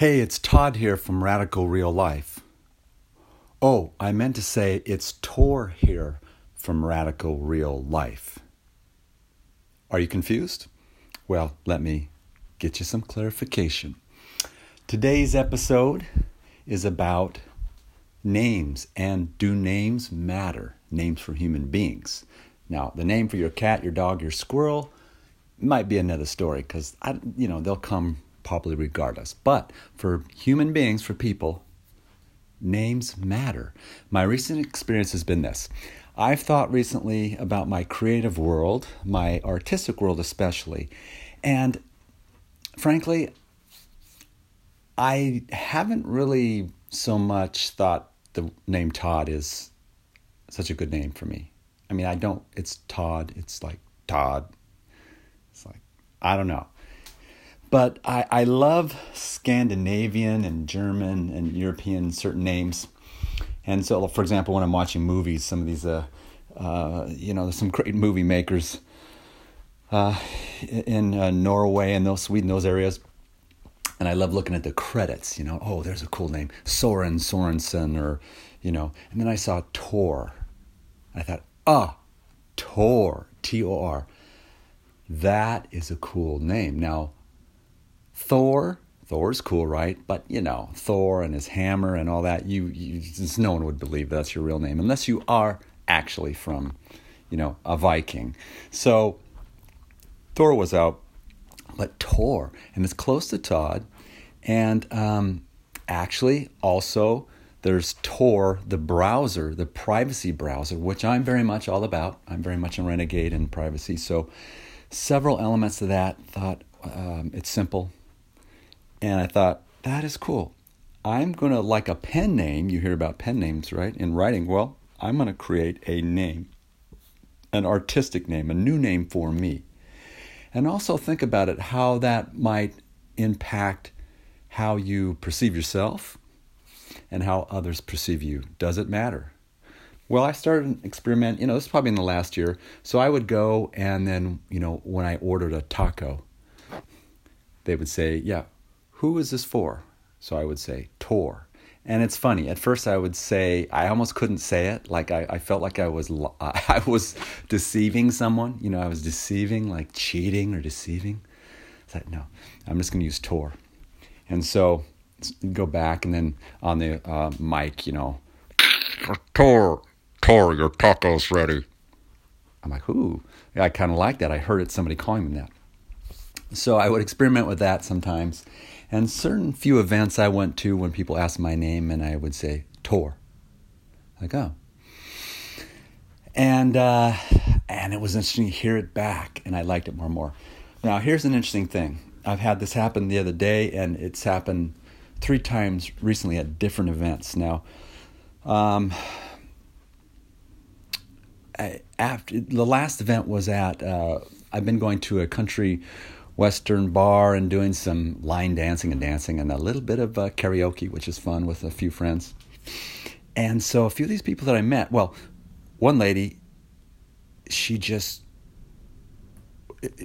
Hey, it's Todd here from Radical Real Life. Oh, I meant to say it's Tor here from Radical Real Life. Are you confused? Well, let me get you some clarification. Today's episode is about names and do names matter? Names for human beings. Now, the name for your cat, your dog, your squirrel might be another story because you know they'll come probably regardless. But for human beings, for people, names matter. My recent experience has been this. I've thought recently about my creative world, my artistic world especially, and frankly, I haven't really so much thought the name Todd is such a good name for me. I mean, I don't, it's Todd, it's like Todd. It's like, I don't know. But I, I love Scandinavian and German and European certain names. And so, for example, when I'm watching movies, some of these, uh, uh, you know, there's some great movie makers uh, in uh, Norway and those Sweden, those areas. And I love looking at the credits, you know, oh, there's a cool name, Soren Sorensen, or, you know, and then I saw Tor. I thought, ah, Tor, T O R. That is a cool name. Now, Thor, Thor's cool, right? But you know, Thor and his hammer and all that, you, you just no one would believe that's your real name unless you are actually from, you know, a Viking. So Thor was out, but Tor, and it's close to Todd, and um, actually also there's Tor, the browser, the privacy browser, which I'm very much all about. I'm very much a renegade in privacy. So several elements of that. Thought um, it's simple and I thought, that is cool. I'm going to, like a pen name, you hear about pen names, right? In writing, well, I'm going to create a name, an artistic name, a new name for me. And also think about it, how that might impact how you perceive yourself and how others perceive you. Does it matter? Well, I started an experiment, you know, this is probably in the last year. So I would go and then, you know, when I ordered a taco, they would say, yeah, who is this for? So I would say, Tor. And it's funny. At first, I would say I almost couldn't say it. Like I, I felt like I was I was deceiving someone. You know, I was deceiving, like cheating or deceiving. I thought, no, I'm just going to use Tor. And so go back and then on the uh, mic, you know, Tor, Tor, your taco's ready. I'm like, who? I kind of like that. I heard it somebody calling me that. So I would experiment with that sometimes. And certain few events I went to when people asked my name and I would say Tor. Like, oh. And uh, and it was interesting to hear it back and I liked it more and more. Now here's an interesting thing. I've had this happen the other day and it's happened three times recently at different events. Now um, I, after the last event was at uh, I've been going to a country Western bar and doing some line dancing and dancing and a little bit of uh, karaoke, which is fun with a few friends. And so a few of these people that I met, well, one lady, she just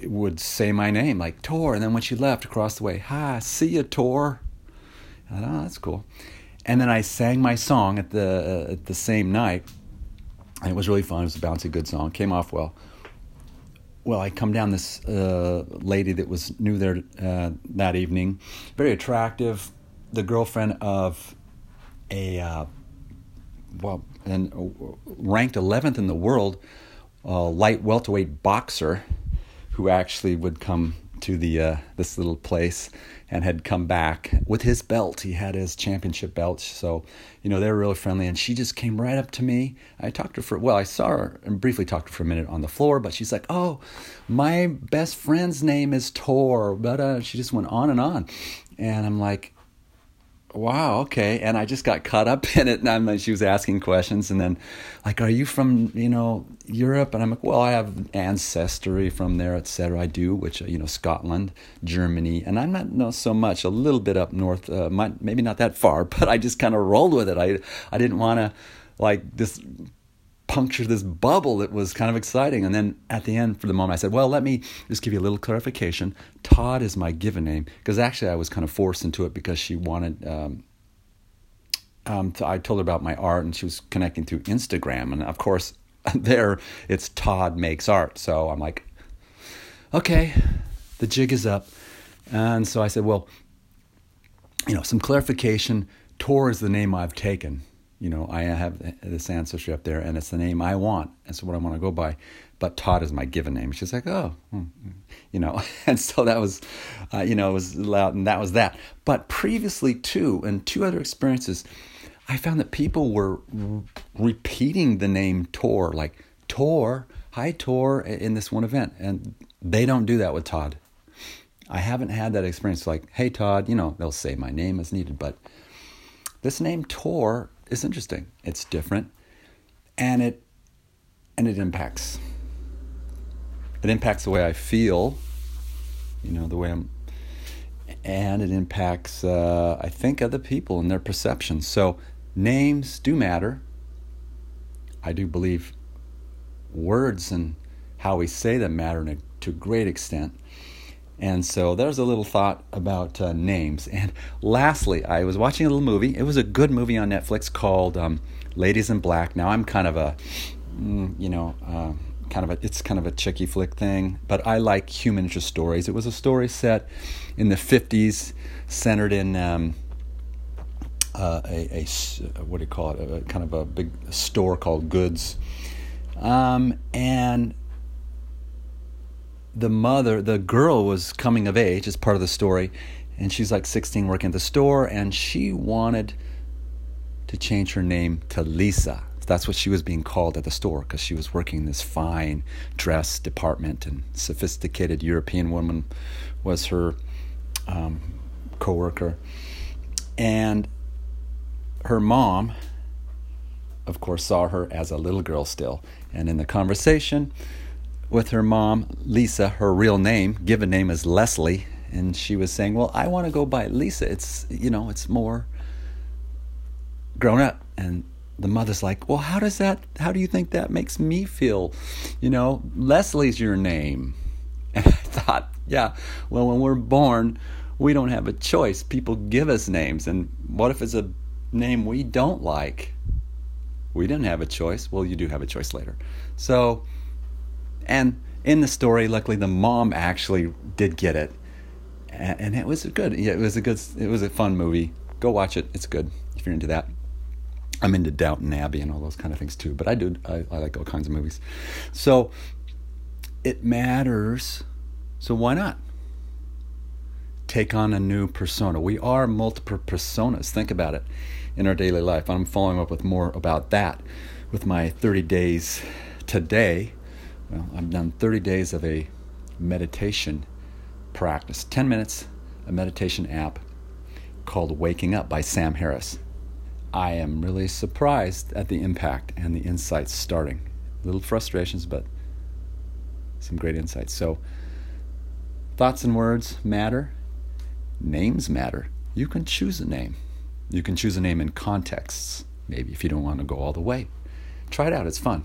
would say my name like Tor, and then when she left across the way, hi, see you, Tor. Thought, oh, that's cool. And then I sang my song at the uh, at the same night, and it was really fun. It was a bouncy, good song. Came off well well, I come down this uh, lady that was new there uh, that evening, very attractive, the girlfriend of a uh, well, and uh, ranked 11th in the world light welterweight boxer, who actually would come to the uh, this little place and had come back with his belt. He had his championship belt, so you know they were really friendly. And she just came right up to me. I talked to her for well, I saw her and briefly talked to her for a minute on the floor, but she's like, "Oh, my best friend's name is Tor," but uh, she just went on and on, and I'm like, wow, okay. And I just got caught up in it. And I'm, she was asking questions, and then, like, are you from, you know, Europe? And I'm like, well, I have ancestry from there, etc. I do, which, you know, Scotland, Germany, and I'm not know so much. A little bit up north, uh, might, maybe not that far, but I just kind of rolled with it. I I didn't want to, like, this puncture this bubble that was kind of exciting. And then at the end, for the moment, I said, Well, let me just give you a little clarification. Todd is my given name because actually I was kind of forced into it because she wanted. Um, um, I told her about my art and she was connecting through Instagram. And of course, there it's Todd Makes Art. So I'm like, okay, the jig is up. And so I said, well, you know, some clarification. Tor is the name I've taken. You know, I have this ancestry up there, and it's the name I want. That's what I want to go by. But Todd is my given name. She's like, oh, hmm, hmm, you know, and so that was, uh, you know, it was loud, and that was that. But previously, too, and two other experiences, I found that people were r- repeating the name Tor, like Tor, hi Tor, in this one event, and they don't do that with Todd. I haven't had that experience. Like, hey Todd, you know, they'll say my name as needed, but this name Tor is interesting. It's different, and it and it impacts. It impacts the way I feel. You know, the way I'm, and it impacts. Uh, I think other people and their perceptions. So names do matter. I do believe words and how we say them matter to a great extent. And so there's a little thought about uh, names. And lastly, I was watching a little movie. It was a good movie on Netflix called um, Ladies in Black. Now I'm kind of a, mm, you know, uh, kind of a, it's kind of a chicky flick thing, but I like human interest stories. It was a story set in the 50s, centered in um, uh, a, a, what do you call it? A, kind of a big store called Goodes. Um, and the mother, the girl was coming of age as part of the story, and she's like 16 working at the store, and she wanted to change her name to Lisa. That's what she was being called at the store because she was working in this fine dress department, and sophisticated European woman was her um, coworker, and her mom, of course, saw her as a little girl still, and in the conversation with her mom, Lisa, her real name, given name is Lesley, and she was saying, "Well, I want to go by Lisa. It's you know, it's more grown up." And the mother's like, "Well, how does that? How do you think that makes me feel? You know, Lesley's your name." And I thought, yeah, well, when we're born, we don't have a choice. People give us names, and what if it's a name we don't like? We didn't have a choice. Well, you do have a choice later. So and in the story, luckily, the mom actually did get it, and, it was good. Yeah, it was a good. It was a fun movie. Go watch it. It's good if you're into that. I'm into Downton Abbey and all those kind of things too. But I do. I, I like all kinds of movies. So it matters. So why not? Take on a new persona. We are multiple personas. Think about it in our daily life. I'm following up with more about that with my 30 days today well, I've done 30 days of a meditation practice, 10 minutes, a meditation app called Waking Up by Sam Harris. I am really surprised at the impact and the insights starting. Little frustrations, but some great insights. So, thoughts and words matter, names matter. You can choose a name. You can choose a name in contexts, maybe if you don't want to go all the way. Try it out, it's fun.